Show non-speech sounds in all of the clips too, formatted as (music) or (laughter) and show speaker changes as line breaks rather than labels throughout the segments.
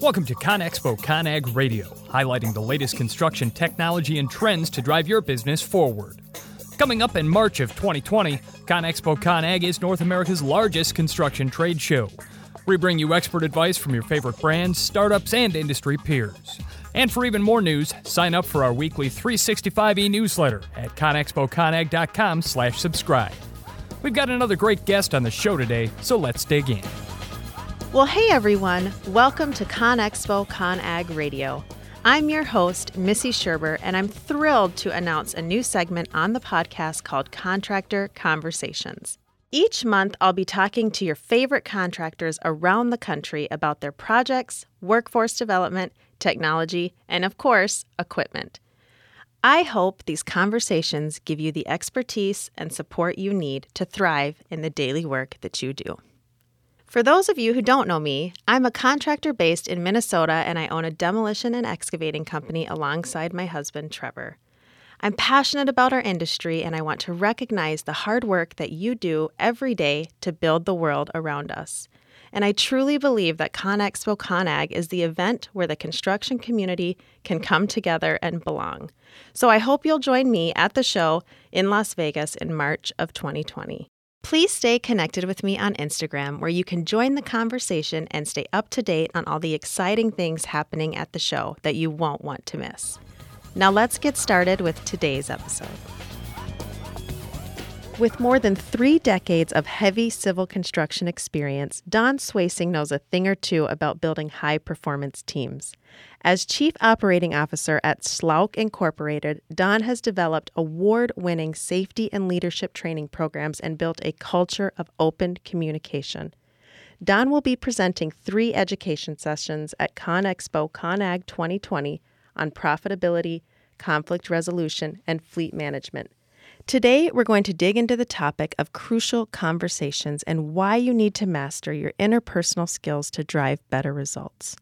Welcome to ConExpo ConAg Radio, highlighting the latest construction technology and trends to drive your business forward. Coming up in March of 2020, ConExpo ConAg is North America's largest construction trade show. We bring you expert advice from your favorite brands, startups, and industry peers. And for even more news, sign up for our weekly 365e newsletter at conexpoconag.com slash subscribe. We've got another great guest on the show today, so let's dig in.
Well, hey everyone, welcome to ConExpo ConAg Radio. I'm your host, Missy Sherber, and I'm thrilled to announce a new segment on the podcast called Contractor Conversations. Each month, I'll be talking to your favorite contractors around the country about their projects, workforce development, technology, and of course, equipment. I hope these conversations give you the expertise and support you need to thrive in the daily work that you do. For those of you who don't know me, I'm a contractor based in Minnesota and I own a demolition and excavating company alongside my husband, Trevor. I'm passionate about our industry and I want to recognize the hard work that you do every day to build the world around us. And I truly believe that ConExpo ConAg is the event where the construction community can come together and belong. So I hope you'll join me at the show in Las Vegas in March of 2020. Please stay connected with me on Instagram, where you can join the conversation and stay up to date on all the exciting things happening at the show that you won't want to miss. Now, let's get started with today's episode. With more than three decades of heavy civil construction experience, Don Swasing knows a thing or two about building high performance teams. As Chief Operating Officer at Schlouch Incorporated, Don has developed award winning safety and leadership training programs and built a culture of open communication. Don will be presenting three education sessions at ConExpo ConAg 2020 on profitability, conflict resolution, and fleet management. Today, we're going to dig into the topic of crucial conversations and why you need to master your interpersonal skills to drive better results.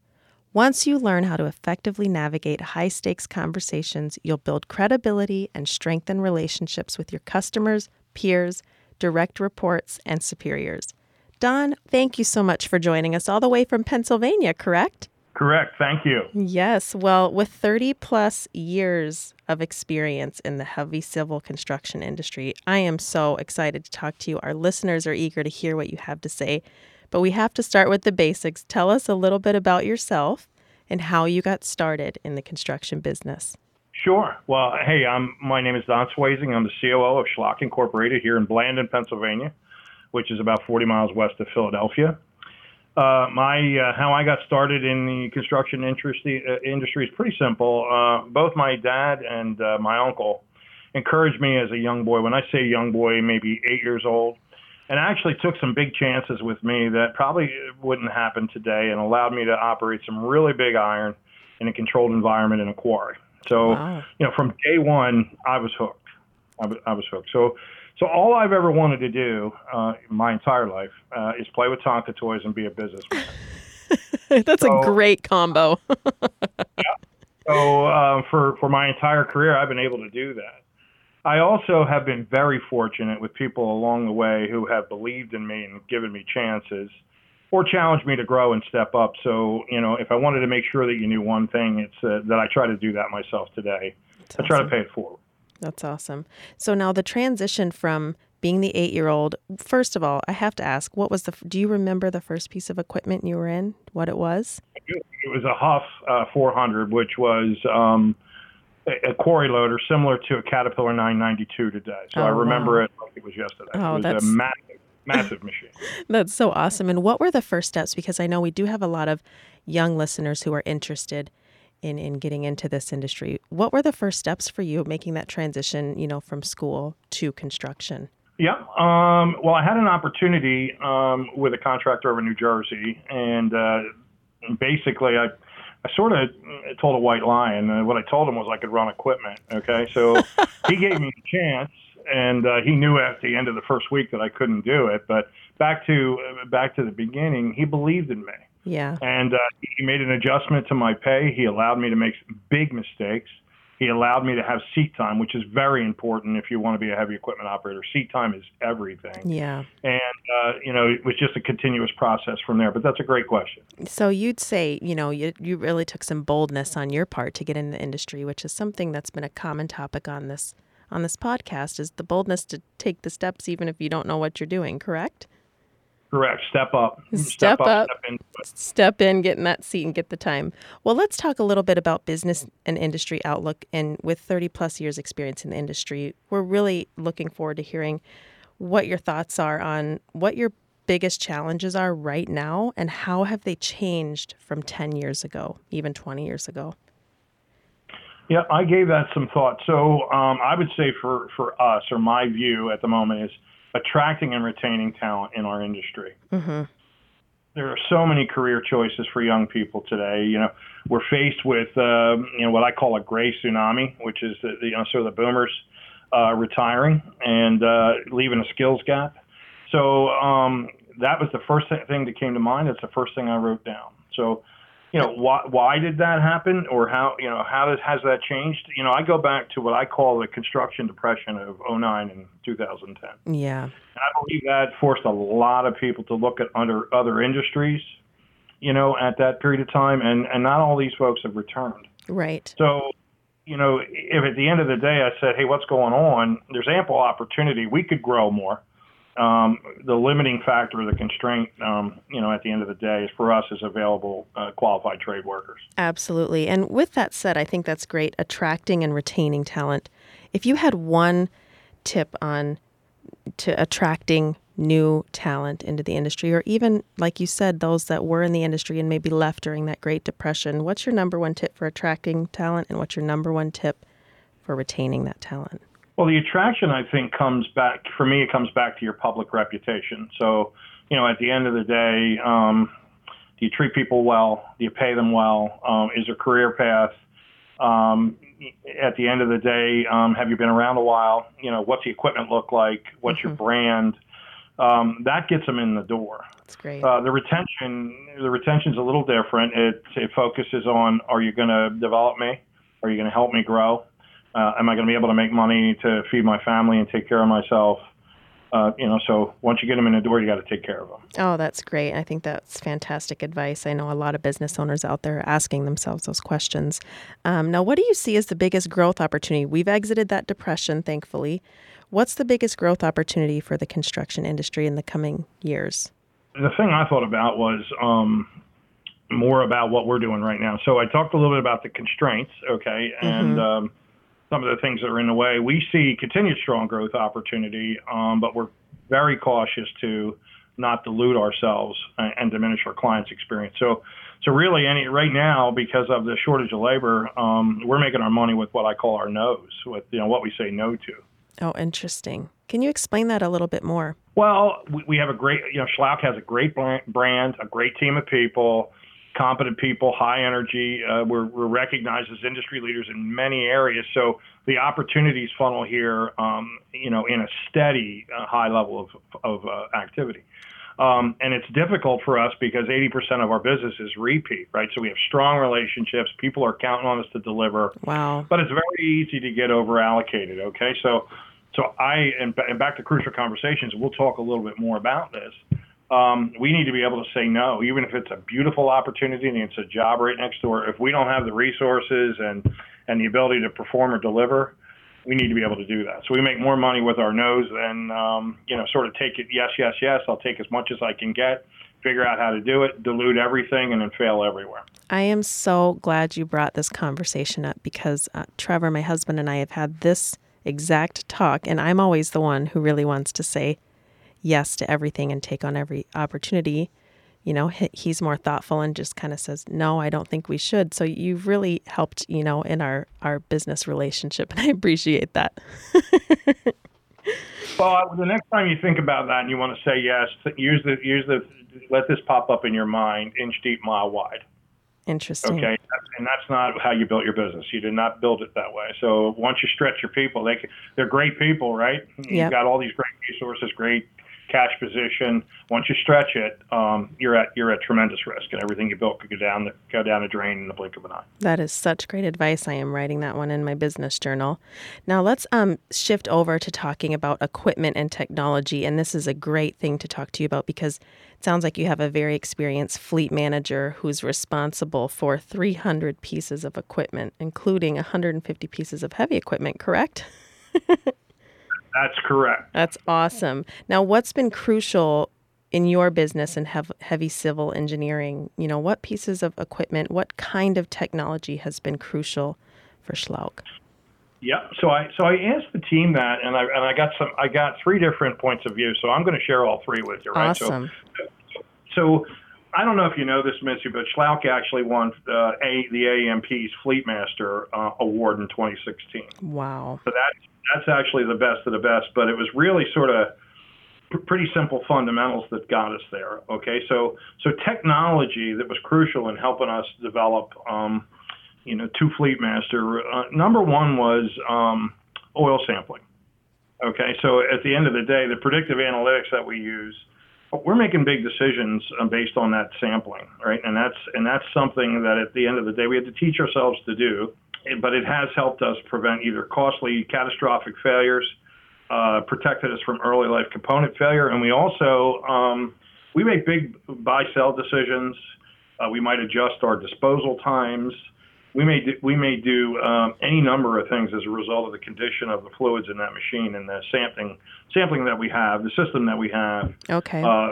Once you learn how to effectively navigate high stakes conversations, you'll build credibility and strengthen relationships with your customers, peers, direct reports, and superiors. Don, thank you so much for joining us all the way from Pennsylvania, correct?
Correct. Thank you.
Yes. Well, with 30 plus years of experience in the heavy civil construction industry, I am so excited to talk to you. Our listeners are eager to hear what you have to say, but we have to start with the basics. Tell us a little bit about yourself and how you got started in the construction business.
Sure. Well, hey, I'm my name is Don Swasing. I'm the COO of Schlouch Incorporated here in Blandon, Pennsylvania, which is about 40 miles west of Philadelphia. Uh, my uh, how I got started in the construction industry, uh, industry is pretty simple. Uh, both my dad and uh, my uncle encouraged me as a young boy. When I say young boy, maybe eight years old, and actually took some big chances with me that probably wouldn't happen today, and allowed me to operate some really big iron in a controlled environment in a quarry. So, wow. you know, from day one, I was hooked. I was, I was hooked. So so all I've ever wanted to do uh, my entire life uh, is play with Tonka toys and be a businessman. (laughs)
That's so, a great combo. (laughs)
yeah. So uh, for for my entire career, I've been able to do that. I also have been very fortunate with people along the way who have believed in me and given me chances or challenged me to grow and step up. So, you know, if I wanted to make sure that you knew one thing, it's uh, that I try to do that myself today. That's I try to pay it forward.
That's awesome. So now the transition from being the eight year old, first of all, I have to ask, what was the, do you remember the first piece of equipment you were in? What it was?
It was a Hough uh, 400, which was um, a, quarry loader similar to a Caterpillar 992 today. So oh, I remember wow. it like it was yesterday. Oh, it was that's... a massive, massive machine. (laughs)
that's so awesome. And what were the first steps? Because I know we do have a lot of young listeners who are interested in in getting into this industry. What were the first steps for you making that transition, you know, from school to construction?
Yeah. Um, well, I had an opportunity um, with a contractor over in New Jersey, and uh, basically, I I sort of told a white lie, and what I told him was I could run equipment. Okay, so (laughs) he gave me a chance, and uh, he knew at the end of the first week that I couldn't do it. But back to back to the beginning, he believed in me.
Yeah.
And uh, he made an adjustment to my pay. He allowed me to make big mistakes. He allowed me to have seat time, which is very important if you want to be a heavy equipment operator. Seat time is everything.
Yeah.
And, uh, you know, it was just a continuous process from there. But that's a great question.
So you'd say, you know, you, you really took some boldness on your part to get in the industry, which is something that's been a common topic on this on this podcast is the boldness to take the steps even if you don't know what you're doing, correct?
Correct. Step up.
Step, up. Step in. step in, get in that seat and get the time. Well, let's talk a little bit about business and industry outlook. And with 30 plus years experience in the industry, we're really looking forward to hearing what your thoughts are on what your biggest challenges are right now and how have they changed from 10 years ago, even 20 years ago.
Yeah, I gave that some thought. So um, I would say for, for us, or my view at the moment is attracting and retaining talent in our industry. Mm-hmm. There are so many career choices for young people today. You know, we're faced with uh, you know what I call a gray tsunami, which is the, you know sort of the boomers uh, retiring and uh, leaving a skills gap. So um, that was the first thing that came to mind. It's the first thing I wrote down. So you know why why did that happen or how you know how does has that changed? You know i go back to what i call the construction depression of 09 and 2010
yeah.
And i believe that forced a lot of people to look at under other industries you know at that period of time and and not all these folks have returned.
Right.
So you know if at the end of the day i said hey what's going on? There's ample opportunity. We could grow more um, the limiting factor, the constraint, um, you know, at the end of the day, is for us is available uh, qualified trade workers.
Absolutely. And with that said, I think that's great attracting and retaining talent. If you had one tip on to attracting new talent into the industry, or even like you said, those that were in the industry and maybe left during that Great Depression, what's your number one tip for attracting talent, and what's your number one tip for retaining that talent?
Well, the attraction, I think, comes back for me. It comes back to your public reputation. So, you know, at the end of the day, um, do you treat people well? Do you pay them well? Um, is there career path? Um, at the end of the day, um, have you been around a while? You know, what's the equipment look like? What's mm-hmm. your brand? Um, that gets them in the door.
That's great. Uh,
the retention, the retention's a little different. It it focuses on: Are you going to develop me? Are you going to help me grow? Uh, am I going to be able to make money to feed my family and take care of myself? Uh, you know, so once you get them in the door, you got to take care of them.
Oh, that's great. I think that's fantastic advice. I know a lot of business owners out there asking themselves those questions. Um, now, what do you see as the biggest growth opportunity? We've exited that depression, thankfully. What's the biggest growth opportunity for the construction industry in the coming years?
The thing I thought about was um, more about what we're doing right now. So I talked a little bit about the constraints, okay, and mm-hmm. um, some of the things that are in the way. We see continued strong growth opportunity, um, but we're very cautious to not dilute ourselves and, and, diminish our clients' experience. So, so really, any right now, because of the shortage of labor, um, we're making our money with what I call our no's, with you know what we say no to.
Oh, interesting. Can you explain that a little bit more?
Well, we, we have a great, you know, Schlouch has a great brand, a great team of people competent people, high energy. Uh, we're, we're, recognized as industry leaders in many areas. So the opportunities funnel here, um, you know, in a steady uh, high level of, of uh, activity. Um, and it's difficult for us because 80% of our business is repeat, right? So we have strong relationships. People are counting on us to deliver.
Wow.
But it's very easy to get over allocated. Okay. So, so I, and, and back to crucial conversations, we'll talk a little bit more about this um, we need to be able to say no, even if it's a beautiful opportunity and it's a job right next door. If we don't have the resources and and the ability to perform or deliver, we need to be able to do that. So we make more money with our nose than um, you know, sort of take it yes, yes, yes. I'll take as much as I can get, figure out how to do it, dilute everything, and then fail everywhere.
I am so glad you brought this conversation up because uh, Trevor, my husband, and I have had this exact talk, and I'm always the one who really wants to say yes to everything and take on every opportunity. You know, he's more thoughtful and just kind of says, "No, I don't think we should." So you've really helped, you know, in our our business relationship, (laughs) and I appreciate that.
well, the next time you think about that and you want to say yes, use the use the let this pop up in your mind, inch deep, mile wide.
Interesting.
Okay, and that's not how you built your business. You did not build it that way. So once you stretch your people, they they're great people, right? You've got all these great resources, great cash position. Once you stretch it, um, you're at you're at tremendous risk, and everything you built could go down the go down the drain in the blink of an eye.
That is such great advice. I am writing that one in my business journal. Now let's um, shift over to talking about equipment and technology, and this is a great thing to talk to you about because it sounds like you have a very experienced fleet manager who's responsible for 300 pieces of equipment, including 150 pieces of heavy equipment. Correct? (laughs)
That's correct.
That's awesome. Now, what's been crucial in your business and heavy civil engineering? You know, what pieces of equipment, what kind of technology has been crucial for Schlouch?
Yeah. So I so I asked the team that, and I and I got some. I got three different points of view. So I'm going to share all three with you. Right.
Awesome.
So, so I don't know if you know this, Missy, but Schlouch actually won uh, a, the AEMP's Fleetmaster uh, Award in 2016.
Wow.
So that's that's actually the best of the best. But it was really sort of pr- pretty simple fundamentals that got us there. Okay, so so technology that was crucial in helping us develop, um, you know, to Fleetmaster. Uh, number one was um, oil sampling. Okay, so at the end of the day, the predictive analytics that we use, we're making big decisions uh, based on that sampling, right? And that's and that's something that at the end of the day we had to teach ourselves to do but it has helped us prevent either costly catastrophic failures, uh, protected us from early life component failure, and we also um, we make big buy sell decisions. Uh, we might adjust our disposal times. We may do, we may do um, any number of things as a result of the condition of the fluids in that machine and the sampling sampling that we have, the system that we have.
Okay.
Uh,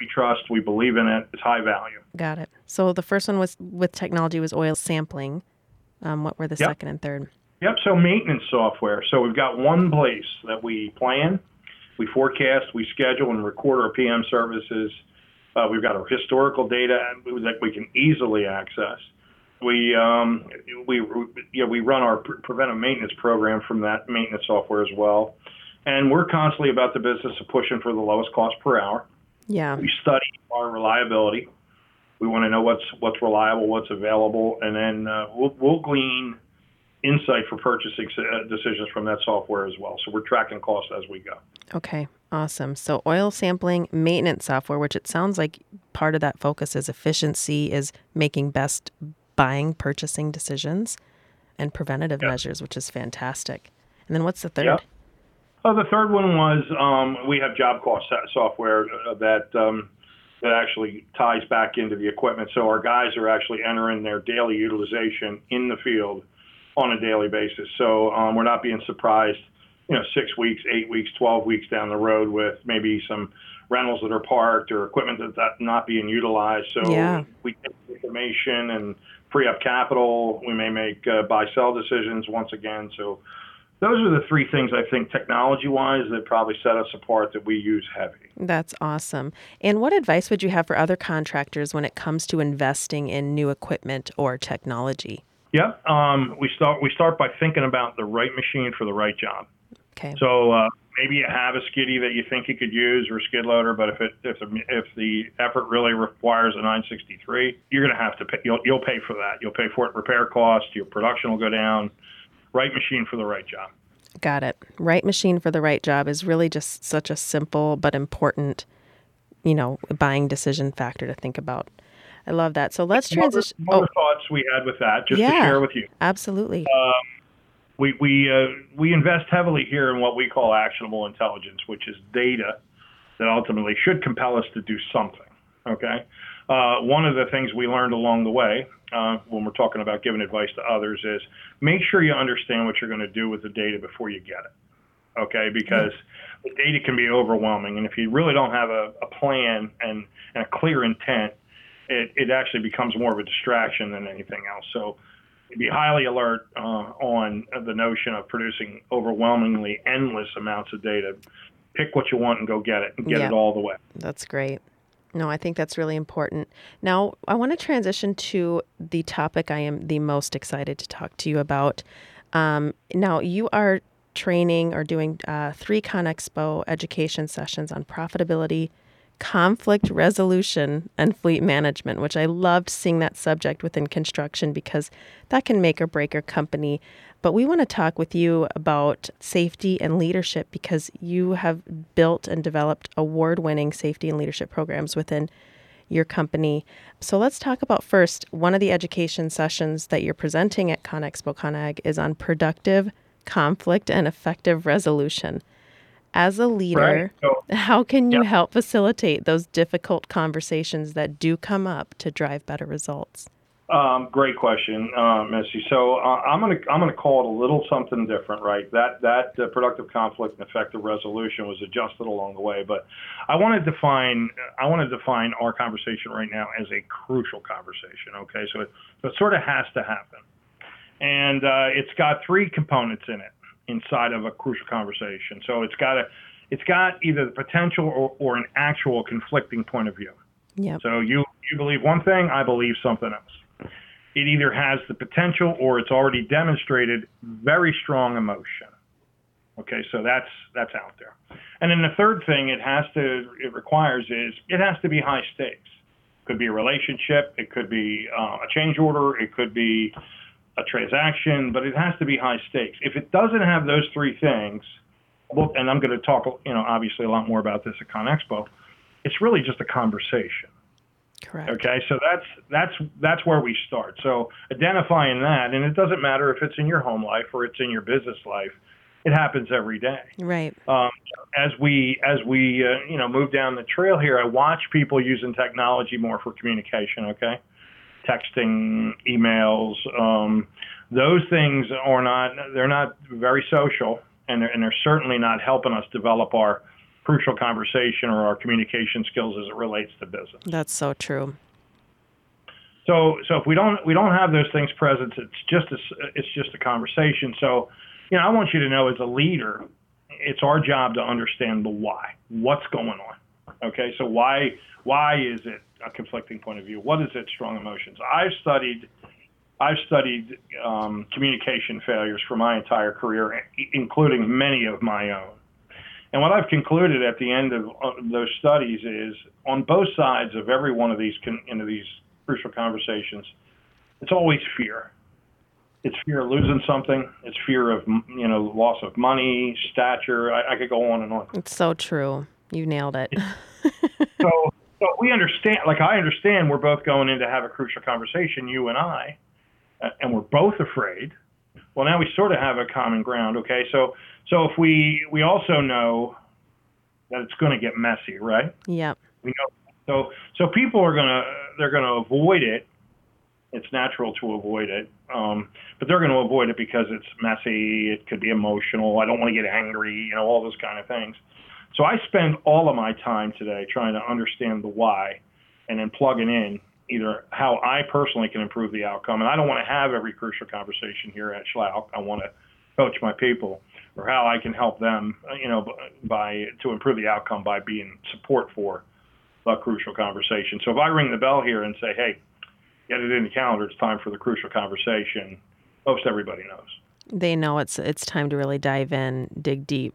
we trust, we believe in it. It's high value.
Got it. So the first one was with technology was oil sampling. Um, what were the yep. second and third?
Yep. So maintenance software. So we've got one place that we plan, we forecast, we schedule, and record our PM services. Uh, we've got our historical data that we can easily access. We um, we you know, we run our preventive maintenance program from that maintenance software as well, and we're constantly about the business of pushing for the lowest cost per hour.
Yeah.
We study our reliability. We want to know what's what's reliable, what's available, and then uh, we'll, we'll glean insight for purchasing uh, decisions from that software as well. So we're tracking costs as we go.
Okay, awesome. So oil sampling, maintenance software, which it sounds like part of that focus is efficiency, is making best buying, purchasing decisions, and preventative yep. measures, which is fantastic. And then what's the third? Yep.
Oh, the third one was um, we have job cost software uh, that um, that actually ties back into the equipment. So our guys are actually entering their daily utilization in the field on a daily basis. So um, we're not being surprised, you know, six weeks, eight weeks, 12 weeks down the road with maybe some rentals that are parked or equipment that's not being utilized. So
yeah.
we take information and free up capital. We may make uh, buy sell decisions once again. So those are the three things I think technology wise that probably set us apart that we use heavy.
That's awesome. And what advice would you have for other contractors when it comes to investing in new equipment or technology?
Yeah, um, we start we start by thinking about the right machine for the right job.
Okay.
So uh, maybe you have a skiddy that you think you could use or a skid loader, but if it if the if the effort really requires a 963, you're going to have to pay. You'll you'll pay for that. You'll pay for it repair cost. Your production will go down right machine for the right job.
Got it. Right machine for the right job is really just such a simple but important, you know, buying decision factor to think about. I love that. So let's transition.
More, more oh. thoughts we had with that, just
yeah,
to share with you.
Absolutely.
Um, we we uh, we invest heavily here in what we call actionable intelligence, which is data that ultimately should compel us to do something. Okay. Uh, one of the things we learned along the way uh, when we're talking about giving advice to others is make sure you understand what you're going to do with the data before you get it. Okay, because the data can be overwhelming, and if you really don't have a, a plan and, and a clear intent, it, it actually becomes more of a distraction than anything else. So be highly alert uh, on the notion of producing overwhelmingly endless amounts of data. Pick what you want and go get it and get it all the way.
That's great. No, I think that's really important. Now, I want to transition to the topic I am the most excited to talk to you about. Um, now, you are training or doing uh, three ConExpo education sessions on profitability, conflict resolution and fleet management, which I loved seeing that subject within construction because that can make or break a company. But we want to talk with you about safety and leadership because you have built and developed award winning safety and leadership programs within your company. So let's talk about first one of the education sessions that you're presenting at ConExpo ConAg is on productive conflict and effective resolution. As a leader, right. so, (laughs) how can you help facilitate those difficult conversations that do come up to drive better results?
Um, great question, uh, Missy. So uh, I'm gonna I'm gonna call it a little something different, right? That that uh, productive conflict and effective resolution was adjusted along the way, but I want to define I want to define our conversation right now as a crucial conversation. Okay, so it, so it sort of has to happen, and uh, it's got three components in it inside of a crucial conversation. So it's got a it's got either the potential or, or an actual conflicting point of view.
Yeah.
So you you believe one thing, I believe something else it either has the potential or it's already demonstrated very strong emotion. Okay, so that's that's out there. And then the third thing it has to it requires is it has to be high stakes. It could be a relationship, it could be uh, a change order, it could be a transaction, but it has to be high stakes. If it doesn't have those three things, well, and I'm going to talk, you know, obviously a lot more about this at ConExpo. It's really just a conversation.
Correct.
Okay, so that's that's that's where we start. So identifying that, and it doesn't matter if it's in your home life or it's in your business life. It happens every day.
Right.
Um, as we as we uh, you know move down the trail here, I watch people using technology more for communication. Okay, texting, emails, um, those things are not they're not very social, and they're, and they're certainly not helping us develop our crucial conversation or our communication skills as it relates to business.
That's so true.
So, so if we don't we don't have those things present, it's just a, it's just a conversation. So, you know, I want you to know as a leader, it's our job to understand the why. What's going on? Okay, so why why is it a conflicting point of view? What is it? Strong emotions. I've studied I've studied um, communication failures for my entire career, including many of my own. And what I've concluded at the end of uh, those studies is on both sides of every one of these con- into these crucial conversations, it's always fear. It's fear of losing something. It's fear of you know loss of money, stature. I, I could go on and on.
It's so true. You nailed it.
so, so we understand. Like I understand, we're both going in to have a crucial conversation, you and I, and we're both afraid. Well, now we sort of have a common ground. Okay, so so if we we also know that it's going to get messy, right?
Yeah.
We know. So so people are gonna they're gonna avoid it. It's natural to avoid it, um, but they're going to avoid it because it's messy. It could be emotional. I don't want to get angry. You know all those kind of things. So I spend all of my time today trying to understand the why, and then plugging in either how I personally can improve the outcome. And I don't want to have every crucial conversation here at Schlouch. I want to coach my people or how I can help them, you know, by to improve the outcome by being support for a crucial conversation. So if I ring the bell here and say, "Hey, get it in the calendar. It's time for the crucial conversation," most everybody knows.
They know it's it's time to really dive in, dig deep,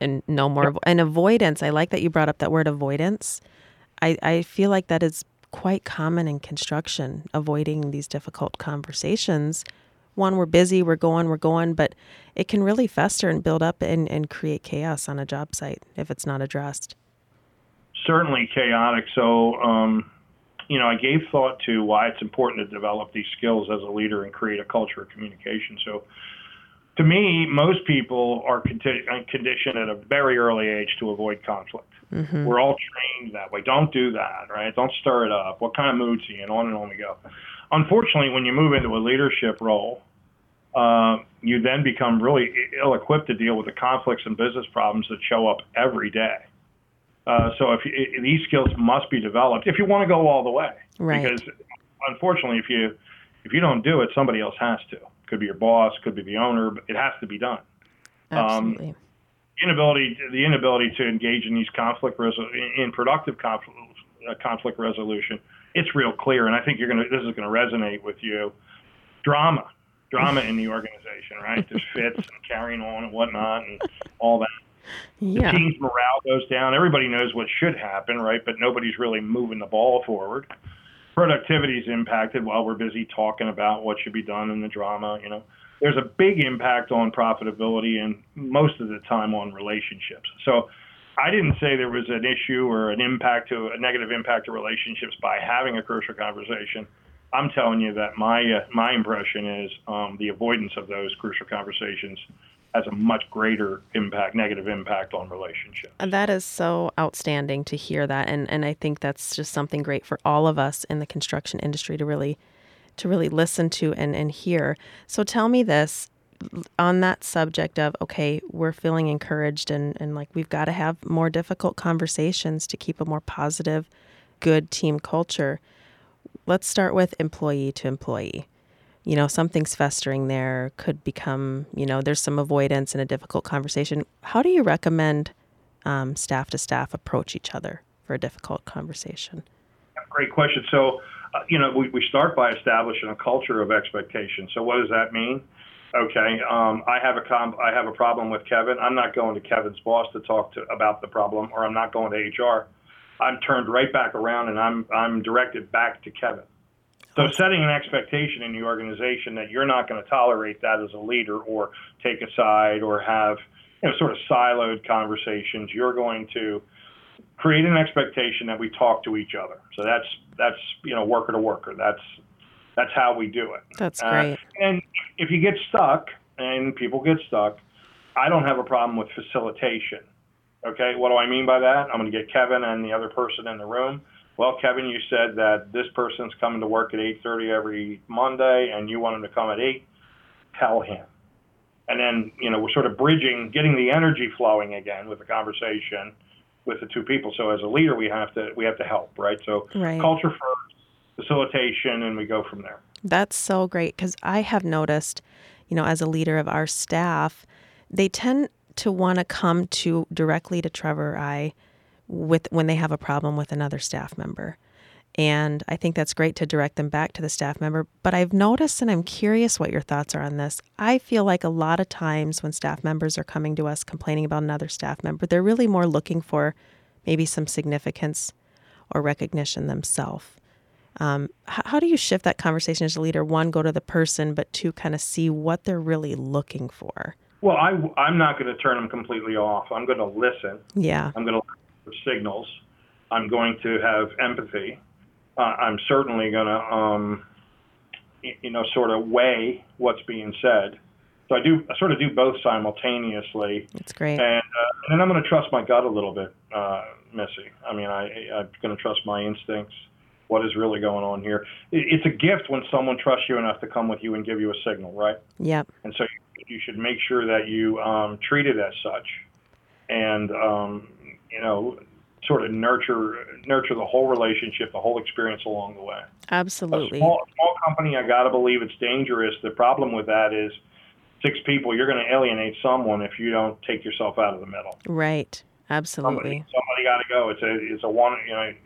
and no more. And avoidance. I like that you brought up that word avoidance. I I feel like that is quite common in construction, avoiding these difficult conversations one, we're busy, we're going, we're going, but it can really fester and build up and, and create chaos on a job site if it's not addressed.
Certainly chaotic. So, um, you know, I gave thought to why it's important to develop these skills as a leader and create a culture of communication. So, to me, most people are uh, conditioned at a very early age to avoid conflict. Mm-hmm. We're all trained that way. Don't do that, right? Don't stir it up. What kind of mood's he in? On and on we go. Unfortunately, when you move into a leadership role, uh, you then become really ill equipped to deal with the conflicts and business problems that show up every day. Uh, so if you, these skills must be developed if you want to go all the way,
right.
because unfortunately, if you if you don't do it, somebody else has to. Could be your boss, could be the owner, but it has to be done.
Absolutely. Um,
inability the inability to engage in these conflict in productive conflict, uh, conflict resolution it's real clear and i think you're to this is going to resonate with you drama drama in the organization, right? There's (laughs) fits and carrying on and whatnot and all that.
Yeah.
The team's morale goes down. Everybody knows what should happen, right? But nobody's really moving the ball forward. Productivity is impacted while we're busy talking about what should be done in the drama. You know, there's a big impact on profitability and most of the time on relationships. So I didn't say there was an issue or an impact to a negative impact to relationships by having a crucial conversation. I'm telling you that my uh, my impression is um, the avoidance of those crucial conversations has a much greater impact, negative impact on relationships.
And that is so outstanding to hear that, and and I think that's just something great for all of us in the construction industry to really to really listen to and and hear. So tell me this on that subject of okay, we're feeling encouraged and and like we've got to have more difficult conversations to keep a more positive, good team culture. Let's start with employee to employee you know, something's festering there, could become, you know, there's some avoidance in a difficult conversation. How do you recommend um, staff to staff approach each other for a difficult conversation?
Great question. So, uh, you know, we, we start by establishing a culture of expectation. So, what does that mean? Okay, um, I have a com- I have a problem with Kevin. I'm not going to Kevin's boss to talk to about the problem, or I'm not going to HR. I'm turned right back around and I'm I'm directed back to Kevin. So setting an expectation in the organization that you're not going to tolerate that as a leader or take a side or have you know sort of siloed conversations, you're going to create an expectation that we talk to each other. So that's that's you know worker to worker. That's that's how we do it.
That's great. Uh,
and if you get stuck and people get stuck, I don't have a problem with facilitation. Okay, what do I mean by that? I'm going to get Kevin and the other person in the room well, Kevin, you said that this person's coming to work at 8:30 every Monday, and you want him to come at 8. Tell him. And then, you know, we're sort of bridging, getting the energy flowing again with the conversation with the two people. So as a leader, we have to we have to help, right? So
right.
culture first, facilitation, and we go from there.
That's so great because I have noticed, you know, as a leader of our staff, they tend to want to come to directly to Trevor I with when they have a problem with another staff member. And I think that's great to direct them back to the staff member. But I've noticed, and I'm curious what your thoughts are on this. I feel like a lot of times when staff members are coming to us complaining about another staff member, they're really more looking for maybe some significance or recognition themselves. Um, how, how do you shift that conversation as a leader? One, go to the person, but two, kind of see what they're really looking for.
Well, I, I'm not going to turn them completely off. I'm going to listen.
Yeah.
I'm going to signals. I'm going to have empathy. Uh, I'm certainly going to, um, you know, sort of weigh what's being said. So I do, I sort of do both simultaneously.
That's great.
And, uh, and then I'm going to trust my gut a little bit, uh, Missy. I mean, I, I'm going to trust my instincts. What is really going on here? It's a gift when someone trusts you enough to come with you and give you a signal, right?
Yep.
And so you should make sure that you um, treat it as such. And um, you know, sort of nurture nurture the whole relationship, the whole experience along the way.
Absolutely.
A small, small company, I got to believe it's dangerous. The problem with that is six people. You're going to alienate someone if you don't take yourself out of the middle.
Right. Absolutely.
Somebody, somebody got to go. It's a it's a one. You know, it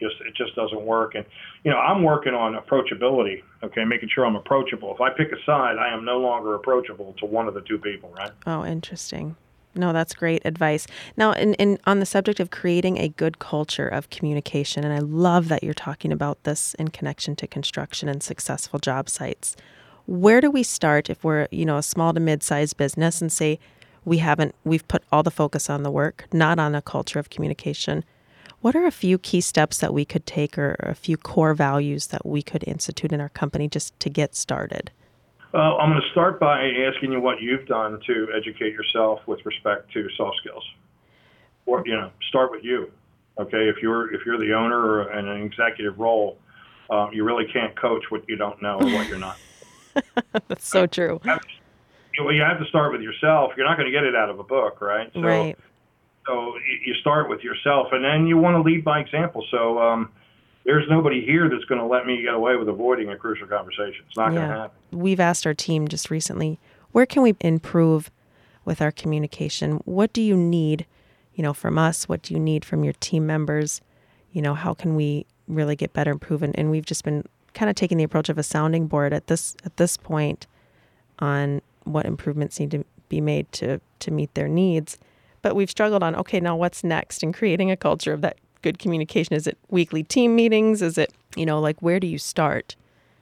just it just doesn't work. And you know, I'm working on approachability. Okay, making sure I'm approachable. If I pick a side, I am no longer approachable to one of the two people. Right.
Oh, interesting. No, that's great advice. Now, in, in on the subject of creating a good culture of communication, and I love that you're talking about this in connection to construction and successful job sites. Where do we start if we're, you know, a small to mid-sized business and say we haven't we've put all the focus on the work, not on a culture of communication? What are a few key steps that we could take or a few core values that we could institute in our company just to get started?
Uh, I'm going to start by asking you what you've done to educate yourself with respect to soft skills. Or you know, start with you. Okay, if you're if you're the owner or in an executive role, um, you really can't coach what you don't know or what you're not. (laughs)
That's so true.
You have, to, you have to start with yourself. You're not going to get it out of a book, right?
So, right.
So you start with yourself, and then you want to lead by example. So. Um, there's nobody here that's going to let me get away with avoiding a crucial conversation. It's not yeah. going to happen.
We've asked our team just recently, where can we improve with our communication? What do you need, you know, from us? What do you need from your team members? You know, how can we really get better improvement? And we've just been kind of taking the approach of a sounding board at this at this point on what improvements need to be made to to meet their needs. but we've struggled on okay, now what's next in creating a culture of that good communication? Is it weekly team meetings? Is it, you know, like where do you start?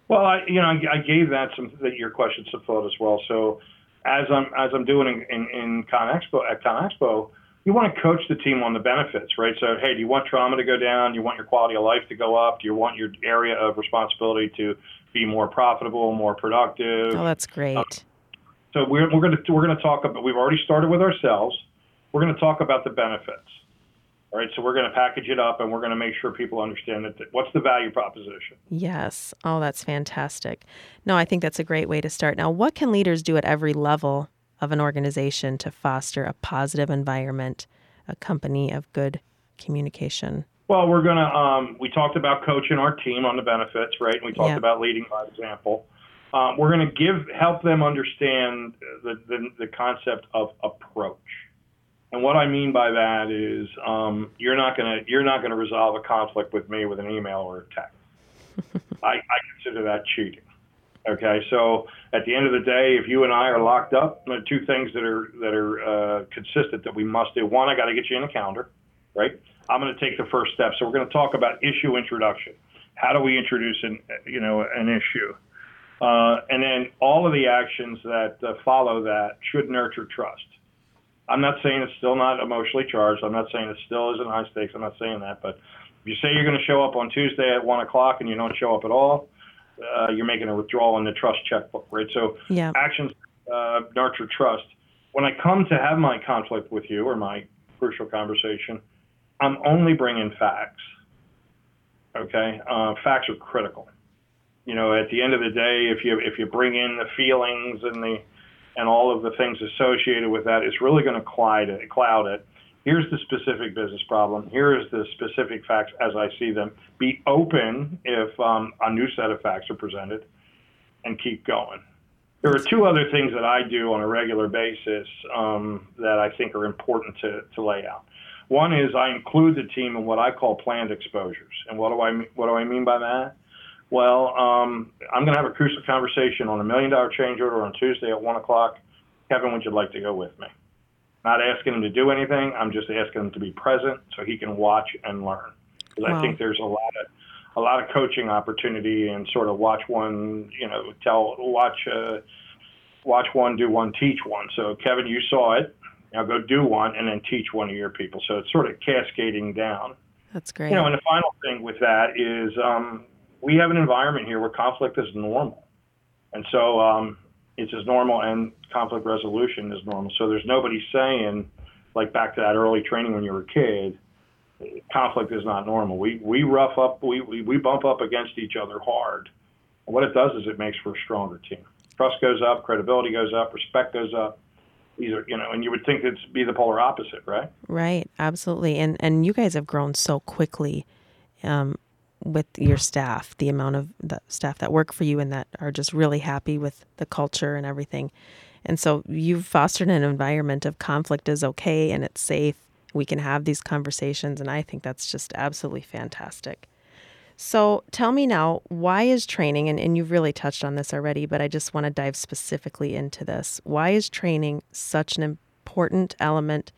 Well, I, you know, I, I gave that some that your question some thought as well. So, as I'm as I'm doing in, in, in ConExpo at ConExpo, you want to coach the team on the benefits, right? So, hey, do you want trauma to go down? Do you want your quality of life to go up? Do you want your area of responsibility to be more profitable, more productive?
Oh, that's great. Um,
so we're we're going to we're going to talk about. We've already started with ourselves. We're going to talk about the benefits. All right, so we're going to package it up and we're going to make sure people understand that what's the value proposition.
Yes. Oh, that's fantastic. No, I think that's a great way to start. Now, what can leaders do at every level of an organization to foster a positive environment, a company of good communication?
Well, we're going to, um, we talked about coaching our team on the benefits, right? And we talked yep. about leading by example. Um, we're going to give, help them understand the, the, the concept of approach. And what I mean by that is, um, you're not gonna you're not gonna resolve a conflict with me with an email or a text. (laughs) I, I consider that cheating. Okay, so at the end of the day, if you and I are locked up, there are two things that are that are uh, consistent that we must do. One, I got to get you in a calendar, right? I'm going to take the first step. So we're going to talk about issue introduction. How do we introduce an you know an issue? Uh, and then all of the actions that uh, follow that should nurture trust. I'm not saying it's still not emotionally charged. I'm not saying it still isn't high stakes. I'm not saying that. But if you say you're going to show up on Tuesday at one o'clock and you don't show up at all, uh, you're making a withdrawal in the trust checkbook, right? So yeah. actions uh, nurture trust. When I come to have my conflict with you or my crucial conversation, I'm only bringing facts. Okay, uh, facts are critical. You know, at the end of the day, if you if you bring in the feelings and the and all of the things associated with that is really going to cloud it, cloud it. Here's the specific business problem. Here is the specific facts as I see them. Be open if um, a new set of facts are presented, and keep going. There are two other things that I do on a regular basis um, that I think are important to, to lay out. One is I include the team in what I call planned exposures. And what do I what do I mean by that? Well, um, I'm going to have a crucial conversation on a million dollar change order on Tuesday at one o'clock. Kevin, would you like to go with me? Not asking him to do anything. I'm just asking him to be present so he can watch and learn. Because wow. I think there's a lot of a lot of coaching opportunity and sort of watch one, you know, tell watch uh, watch one, do one, teach one. So Kevin, you saw it. Now go do one and then teach one of your people. So it's sort of cascading down.
That's great.
You know, and the final thing with that is um, we have an environment here where conflict is normal. And so um, it's as normal and conflict resolution is normal. So there's nobody saying, like back to that early training when you were a kid, conflict is not normal. We, we rough up, we, we, we bump up against each other hard. And what it does is it makes for a stronger team. Trust goes up, credibility goes up, respect goes up. These are, you know, and you would think it'd be the polar opposite, right?
Right, absolutely. And and you guys have grown so quickly. Um, with your staff, the amount of the staff that work for you and that are just really happy with the culture and everything. And so you've fostered an environment of conflict is okay and it's safe. We can have these conversations. And I think that's just absolutely fantastic. So tell me now, why is training, and, and you've really touched on this already, but I just want to dive specifically into this. Why is training such an important element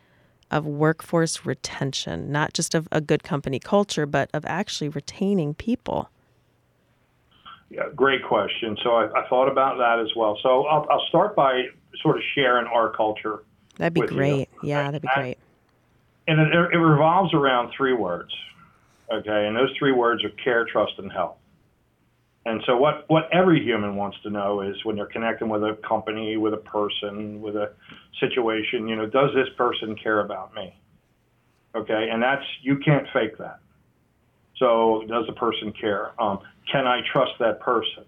of workforce retention, not just of a good company culture, but of actually retaining people?
Yeah, great question. So I, I thought about that as well. So I'll, I'll, start by sort of sharing our culture.
That'd be great. You. Yeah, that'd be great.
And it, it revolves around three words. Okay, and those three words are care, trust, and help. And so, what, what every human wants to know is when they're connecting with a company, with a person, with a situation, you know, does this person care about me? Okay, and that's, you can't fake that. So, does the person care? Um, can I trust that person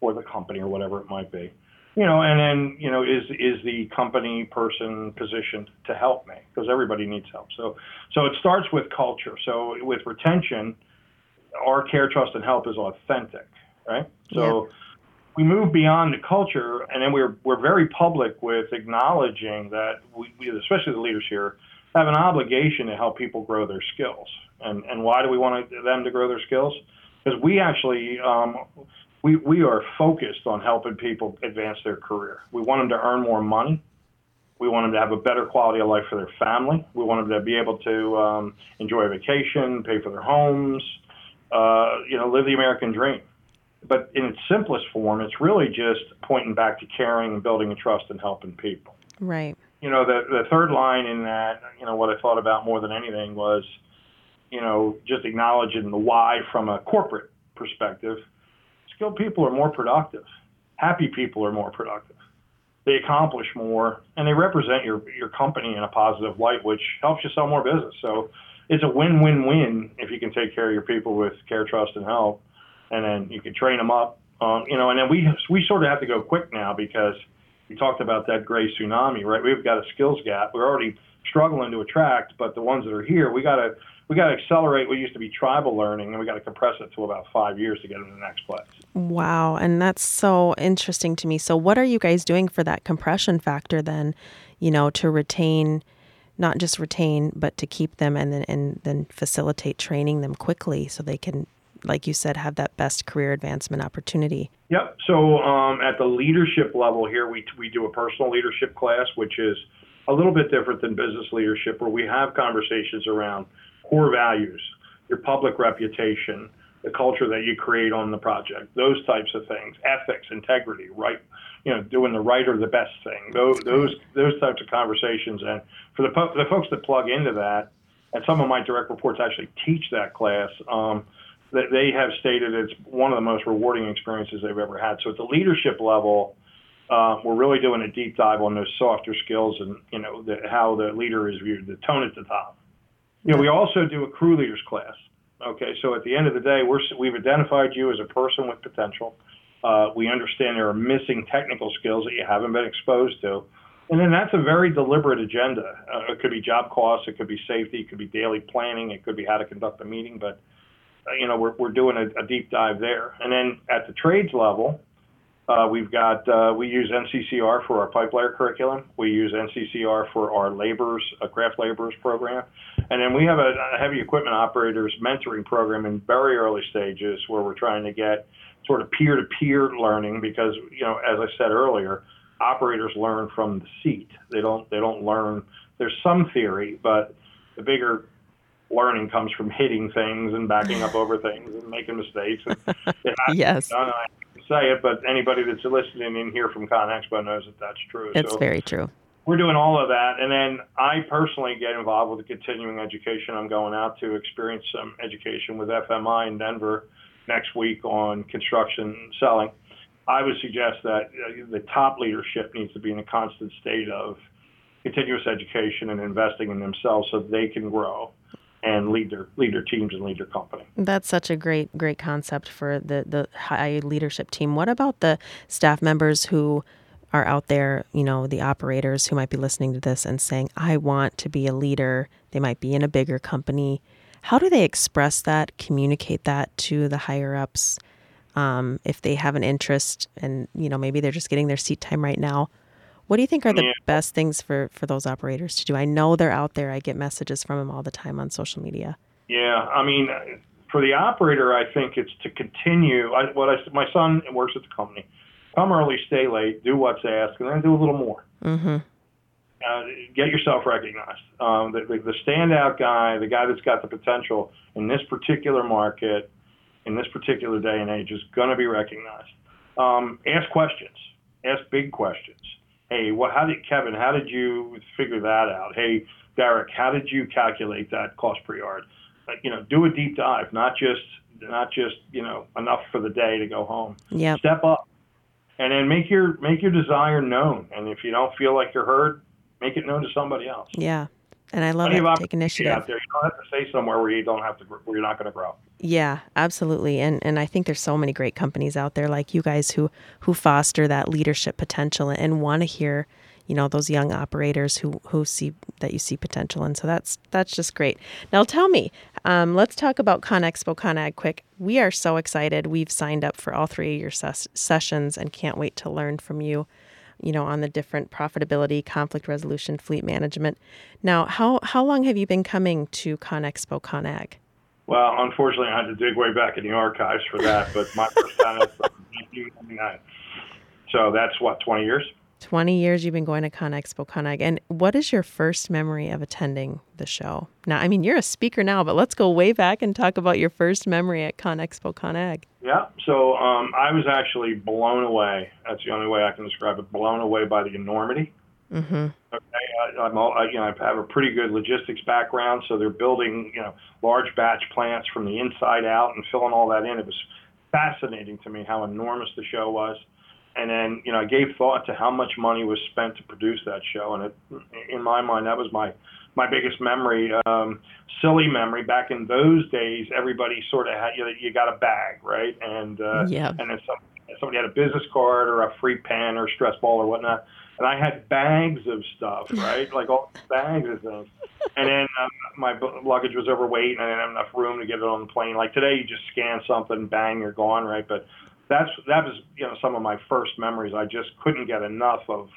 or the company or whatever it might be? You know, and then, you know, is, is the company person positioned to help me? Because everybody needs help. So, so it starts with culture. So, with retention, our care, trust, and help is authentic, right? So yeah. we move beyond the culture, and then we're we're very public with acknowledging that we, we, especially the leaders here, have an obligation to help people grow their skills. And and why do we want them to grow their skills? Because we actually um, we we are focused on helping people advance their career. We want them to earn more money. We want them to have a better quality of life for their family. We want them to be able to um, enjoy a vacation, pay for their homes, uh, you know, live the American dream. But in its simplest form, it's really just pointing back to caring and building a trust and helping people.
Right.
You know, the the third line in that, you know, what I thought about more than anything was, you know, just acknowledging the why from a corporate perspective. Skilled people are more productive. Happy people are more productive they accomplish more and they represent your your company in a positive light, which helps you sell more business. So it's a win-win-win if you can take care of your people with care, trust, and help, and then you can train them up. Um, you know, and then we we sort of have to go quick now because we talked about that gray tsunami, right? We've got a skills gap. We're already struggling to attract, but the ones that are here, we got to we got to accelerate what used to be tribal learning, and we got to compress it to about five years to get them to the next place.
Wow, and that's so interesting to me. So, what are you guys doing for that compression factor then? You know, to retain, not just retain, but to keep them, and then and then facilitate training them quickly so they can, like you said, have that best career advancement opportunity.
Yep. So, um, at the leadership level here, we we do a personal leadership class, which is a little bit different than business leadership, where we have conversations around core values, your public reputation, the culture that you create on the project, those types of things, ethics, integrity, right, you know, doing the right or the best thing, those those those types of conversations. And for the the folks that plug into that, and some of my direct reports actually teach that class. Um, that they have stated it's one of the most rewarding experiences they've ever had. So at the leadership level, uh, we're really doing a deep dive on those softer skills and you know the, how the leader is viewed, the tone at the top. You know, we also do a crew leaders class. Okay, so at the end of the day, we're, we've identified you as a person with potential. Uh, we understand there are missing technical skills that you haven't been exposed to. And then that's a very deliberate agenda. Uh, it could be job costs, it could be safety, it could be daily planning, it could be how to conduct a meeting. But, uh, you know, we're, we're doing a, a deep dive there. And then at the trades level, uh, we've got uh, we use NCCER for our pipe layer curriculum. We use NCCER for our laborers, a craft laborers program, and then we have a, a heavy equipment operators mentoring program in very early stages where we're trying to get sort of peer-to-peer learning because you know as I said earlier, operators learn from the seat. They don't they don't learn. There's some theory, but the bigger learning comes from hitting things and backing up over things and making mistakes. And (laughs)
yes.
Done say it, but anybody that's listening in here from ConExpo knows that that's true.
It's so very true.
We're doing all of that, and then I personally get involved with the continuing education. I'm going out to experience some education with FMI in Denver next week on construction selling. I would suggest that uh, the top leadership needs to be in a constant state of continuous education and investing in themselves so they can grow and lead their lead their teams and lead their company.
That's such a great great concept for the the high leadership team. What about the staff members who are out there, you know, the operators who might be listening to this and saying, "I want to be a leader." They might be in a bigger company. How do they express that, communicate that to the higher ups? Um, if they have an interest and you know maybe they're just getting their seat time right now what do you think are the yeah. best things for, for those operators to do? I know they're out there. I get messages from them all the time on social media.
Yeah, I mean, for the operator, I think it's to continue. I, what I, my son works at the company. Come early, stay late, do what's asked, and then do a little more.
Mm-hmm.
Uh, get yourself recognized. Um, the, the, the standout guy, the guy that's got the potential in this particular market, in this particular day and age, is going to be recognized. Um, ask questions. Ask big questions hey, what, how did Kevin, how did you figure that out? Hey, Derek, how did you calculate that cost per yard? Like, you know, do a deep dive, not just not just you know enough for the day to go home.
Yeah.
Step up, and then make your make your desire known. And if you don't feel like you're heard, make it known to somebody else.
Yeah. And I love Plenty it. Take initiative.
Out there. You don't have to stay somewhere where you don't have to, where you're not going to grow.
Yeah, absolutely. And and I think there's so many great companies out there like you guys who who foster that leadership potential and want to hear, you know, those young operators who who see that you see potential. And so that's that's just great. Now tell me, um, let's talk about ConExpo ConAg quick. We are so excited. We've signed up for all three of your ses- sessions and can't wait to learn from you you know, on the different profitability, conflict resolution, fleet management. Now, how how long have you been coming to ConExpo ConAg?
Well, unfortunately, I had to dig way back in the archives for that, but my first time was (laughs) 1999. So that's what 20 years.
20 years you've been going to ConExpo ConAg. And what is your first memory of attending the show? Now, I mean, you're a speaker now, but let's go way back and talk about your first memory at ConExpo ConAg.
Yeah, so um, I was actually blown away. That's the only way I can describe it. Blown away by the enormity.
Mm-hmm.
Okay, I, I'm all, I, you know I have a pretty good logistics background, so they're building you know large batch plants from the inside out and filling all that in. It was fascinating to me how enormous the show was and then you know I gave thought to how much money was spent to produce that show, and it, in my mind that was my my biggest memory, um, silly memory. Back in those days, everybody sort of had you, know, you got a bag, right? And uh,
yeah.
and then some, somebody had a business card or a free pen or stress ball or whatnot, and I had bags of stuff, (laughs) right? like all bags of things. And then um, my luggage was overweight, and I didn't have enough room to get it on the plane. Like today, you just scan something, bang, you're gone, right? But that's that was you know some of my first memories. I just couldn't get enough of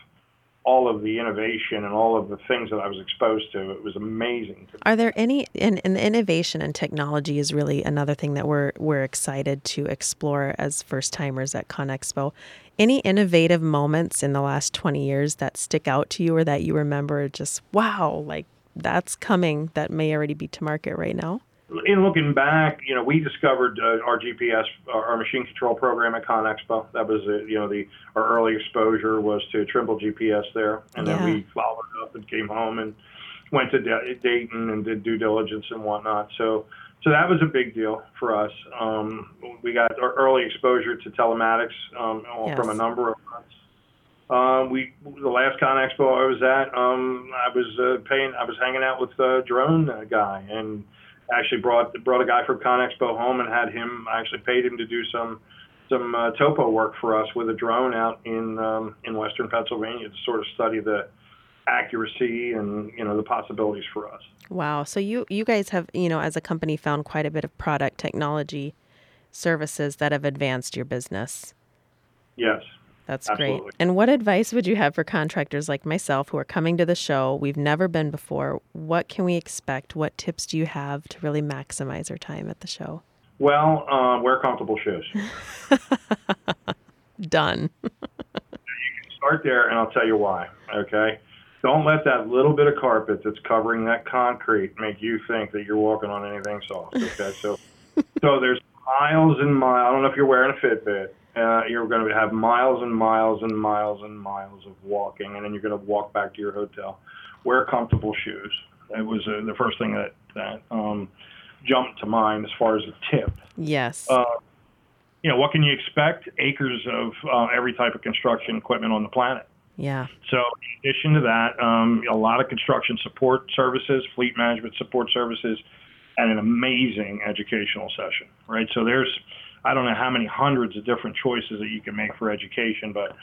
all of the innovation and all of the things that I was exposed to. It was amazing.
Are there any and, and innovation and technology is really another thing that we're we're excited to explore as first timers at ConExpo. Any innovative moments in the last 20 years that stick out to you or that you remember just wow, like that's coming that may already be to market right now?
In looking back, you know, we discovered uh, our GPS, our machine control program at ConExpo. That was, uh, you know, the our early exposure was to Trimble GPS there, and yeah. then we followed up and came home and went to Dayton and did due diligence and whatnot. So, so that was a big deal for us. Um, we got our early exposure to telematics um, yes. from a number of fronts. Um, we the last ConExpo I was at, um, I was uh, paying, I was hanging out with a drone uh, guy and actually brought brought a guy from ConExpo home and had him. I actually paid him to do some some uh, topo work for us with a drone out in um, in western Pennsylvania to sort of study the accuracy and you know the possibilities for us.
Wow! So you you guys have you know as a company found quite a bit of product technology services that have advanced your business.
Yes.
That's
Absolutely.
great. And what advice would you have for contractors like myself who are coming to the show? We've never been before. What can we expect? What tips do you have to really maximize our time at the show?
Well, uh, wear comfortable shoes. (laughs)
Done.
you (laughs) can start there, and I'll tell you why. Okay. Don't let that little bit of carpet that's covering that concrete make you think that you're walking on anything soft. Okay. So, (laughs) so there's miles and miles. I don't know if you're wearing a Fitbit uh, you're going to have miles and miles and miles and miles of walking, and then you're going to walk back to your hotel. Wear comfortable shoes. It was uh, the first thing that that um, jumped to mind as far as a tip.
Yes.
Uh, you know, what can you expect? Acres of uh, every type of construction equipment on the planet.
Yeah.
So, in addition to that, um, a lot of construction support services, fleet management support services, and an amazing educational session, right? So, there's I don't know how many hundreds of different choices that you can make for education, but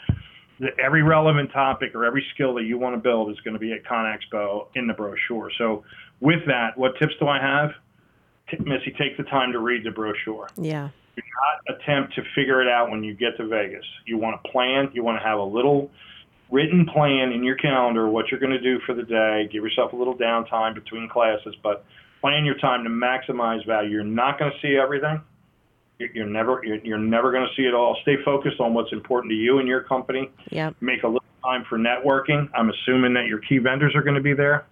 the, every relevant topic or every skill that you want to build is going to be at ConExpo in the brochure. So, with that, what tips do I have? T- Missy, take the time to read the brochure.
Yeah.
Do not attempt to figure it out when you get to Vegas. You want to plan, you want to have a little written plan in your calendar what you're going to do for the day. Give yourself a little downtime between classes, but plan your time to maximize value. You're not going to see everything you're never you're, you're never going to see it all. Stay focused on what's important to you and your company.
Yeah.
Make a little time for networking. I'm assuming that your key vendors are going to be there.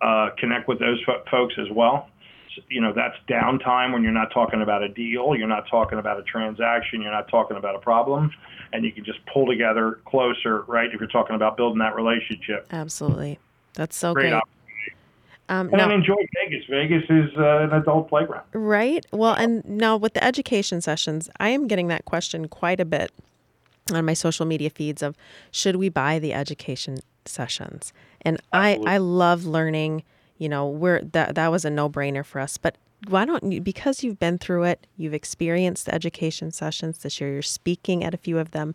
Uh, connect with those fo- folks as well. So, you know that's downtime when you're not talking about a deal, you're not talking about a transaction, you're not talking about a problem, and you can just pull together closer, right? If you're talking about building that relationship.
Absolutely, that's so
great.
great.
Um, and now, enjoy Vegas. Vegas is uh, an adult playground.
Right. Well, and now with the education sessions, I am getting that question quite a bit on my social media feeds of should we buy the education sessions? And I I love learning. You know, we're that that was a no brainer for us. But why don't you? Because you've been through it, you've experienced the education sessions this year. You're speaking at a few of them.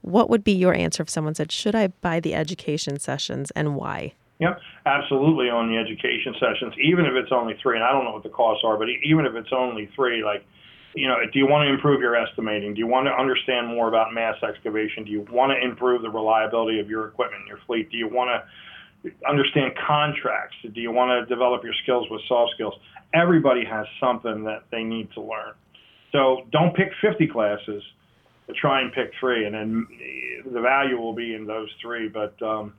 What would be your answer if someone said, "Should I buy the education sessions and why?"
Yep, absolutely on the education sessions, even if it's only three, and I don't know what the costs are, but even if it's only three, like, you know, do you want to improve your estimating? Do you want to understand more about mass excavation? Do you want to improve the reliability of your equipment and your fleet? Do you want to understand contracts? Do you want to develop your skills with soft skills? Everybody has something that they need to learn. So don't pick 50 classes try and pick three, and then the value will be in those three. But um,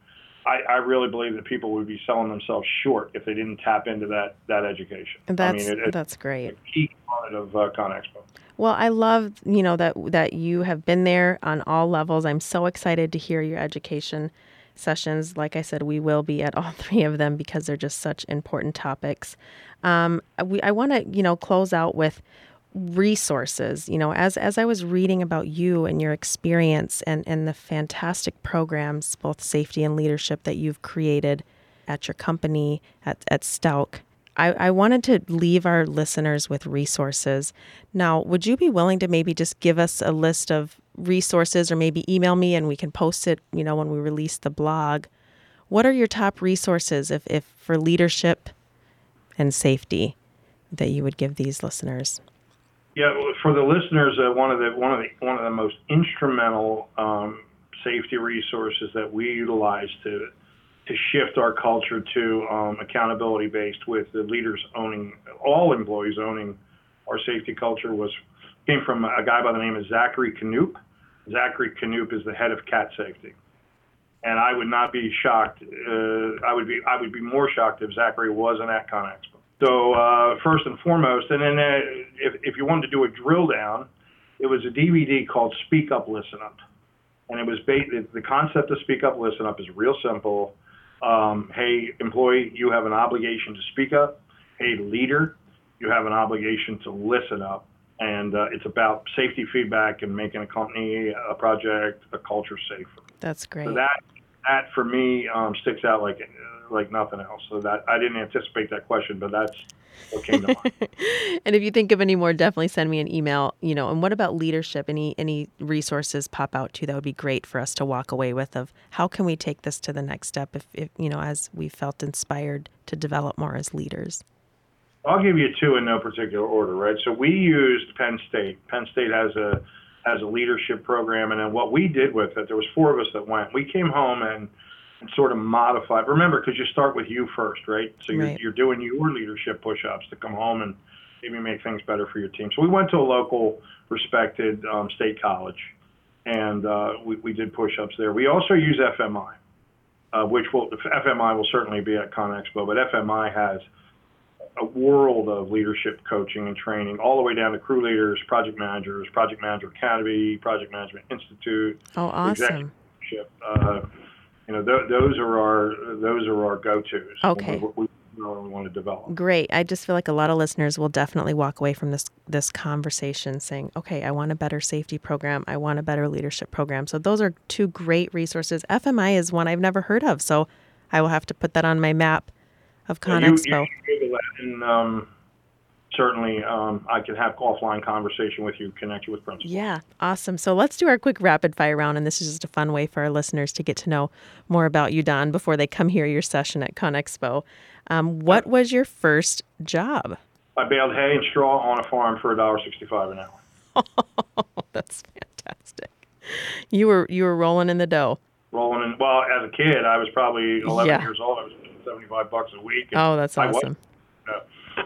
I, I really believe that people would be selling themselves short if they didn't tap into that that education.
That's
I mean,
it, that's great.
key component of uh, ConExpo.
Well, I love you know that that you have been there on all levels. I'm so excited to hear your education sessions. Like I said, we will be at all (laughs) three of them because they're just such important topics. Um, we, I want to you know close out with resources you know as as i was reading about you and your experience and and the fantastic programs both safety and leadership that you've created at your company at at Schlouch I, I wanted to leave our listeners with resources. Now, would you be willing to maybe just give us a list of resources or maybe email me and we can post it, you know, when we release the blog? What are your top resources if, if for leadership and safety that you would give these listeners?
Yeah, for the listeners, uh, one of the one of the one of the most instrumental um, safety resources that we utilize to to shift our culture to um, accountability based, with the leaders owning all employees owning our safety culture, was came from a guy by the name of Zachary Knoop. Zachary Knoop is the head of CAT safety, and I would not be shocked. Uh, I would be I would be more shocked if Zachary wasn't at ConExpo. So uh, first and foremost, and then uh, if, if you wanted to do a drill down, it was a DVD called Speak Up, Listen Up, and it was ba- the concept of Speak Up, Listen Up is real simple. Um, hey, employee, you have an obligation to speak up. Hey, leader, you have an obligation to listen up. And uh, it's about safety feedback and making a company, a project, a culture safer.
That's great.
So that that for me um, sticks out like like nothing else. So that I didn't anticipate that question, but that's what came to mind. (laughs)
and if you think of any more, definitely send me an email. You know, and what about leadership? Any any resources pop out to you that would be great for us to walk away with of how can we take this to the next step if, if you know as we felt inspired to develop more as leaders.
I'll give you two in no particular order, right? So we used Penn State. Penn State has a has a leadership program, and then what we did with it, there was four of us that went. We came home and and sort of modified. Remember, because you start with you first, right? So you're,
right.
you're doing your leadership push-ups to come home and maybe make things better for your team. So we went to a local, respected um, state college, and uh, we, we did push-ups there. We also use FMI, uh, which will FMI will certainly be at ConExpo, but FMI has a world of leadership coaching and training, all the way down to crew leaders, project managers, project manager academy, project management institute.
Oh, awesome!
Uh, you know, th- those are our those are our go tos.
Okay.
We, we, we want to develop.
Great. I just feel like a lot of listeners will definitely walk away from this this conversation saying, "Okay, I want a better safety program. I want a better leadership program." So those are two great resources. FMI is one I've never heard of, so I will have to put that on my map of ConExpo.
Yeah, you, you and, um, certainly um, I can have offline conversation with you, connect you with principals.
Yeah, awesome. So let's do our quick rapid fire round, and this is just a fun way for our listeners to get to know more about you, Don, before they come hear your session at ConExpo. Um, what was your first job?
I baled hay and straw on a farm for a dollar sixty-five an hour. (laughs)
That's fantastic. You were you were rolling in the dough.
Rolling in. Well, as a kid, I was probably eleven yeah. years old. I was seventy-five bucks a week.
Oh, that's awesome.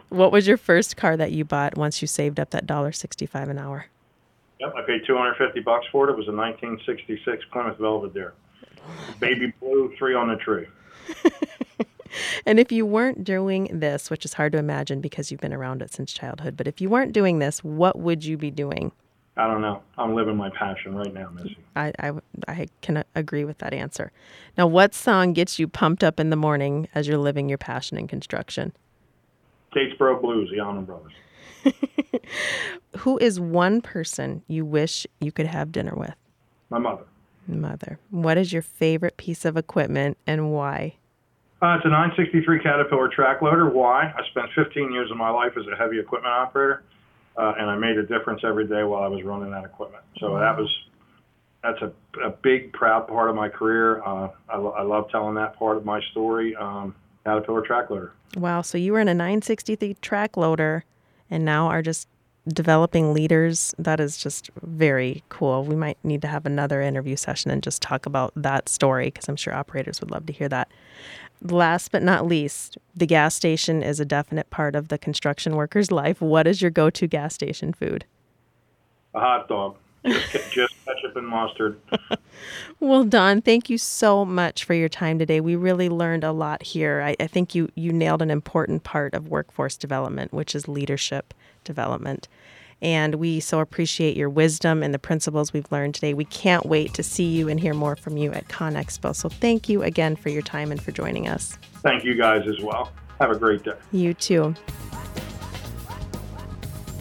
What was your first car that you bought once you saved up that dollar sixty-five an hour?
Yep, I paid two hundred fifty bucks for it. It was a nineteen sixty-six Plymouth Belvedere, baby blue, three on the tree. (laughs)
and if you weren't doing this, which is hard to imagine because you've been around it since childhood, but if you weren't doing this, what would you be doing?
I don't know. I'm living my passion right now, Missy.
I, I, I can agree with that answer. Now, what song gets you pumped up in the morning as you're living your passion in construction?
Statesboro Blues, the Allman Brothers. (laughs)
Who is one person you wish you could have dinner with?
My mother.
Mother. What is your favorite piece of equipment and why?
Uh, it's a 963 Caterpillar track loader. Why? I spent 15 years of my life as a heavy equipment operator, uh, and I made a difference every day while I was running that equipment. So wow. that was that's a, a big, proud part of my career. Uh, I, lo- I love telling that part of my story. Um, Caterpillar track loader.
Wow. So you were in a 963 track loader and now are just developing leaders. That is just very cool. We might need to have another interview session and just talk about that story because I'm sure operators would love to hear that. Last but not least, the gas station is a definite part of the construction worker's life. What is your go to gas station food?
A hot dog. just, just ketchup and mustard. (laughs)
Well, Don, thank you so much for your time today. We really learned a lot here. I, I, think you, you nailed an important part of workforce development, which is leadership development. And we so appreciate your wisdom and the principles we've learned today. We can't wait to see you and hear more from you at ConExpo. So thank you again for your time and for joining us.
Thank you guys as well. Have a great day.
You too.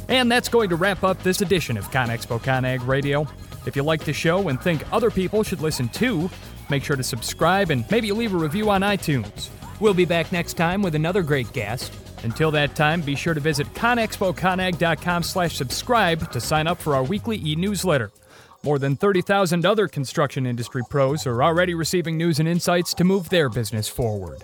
And that's going to wrap up this edition of ConExpo ConAg Radio. If you like the show and think other people should listen too, make sure to subscribe and maybe leave a review on iTunes. We'll be back next time with another great guest. Until that time, be sure to visit conexpoconag.com slash subscribe to sign up for our weekly e-newsletter. More than 30,000 other construction industry pros are already receiving news and insights to move their business forward.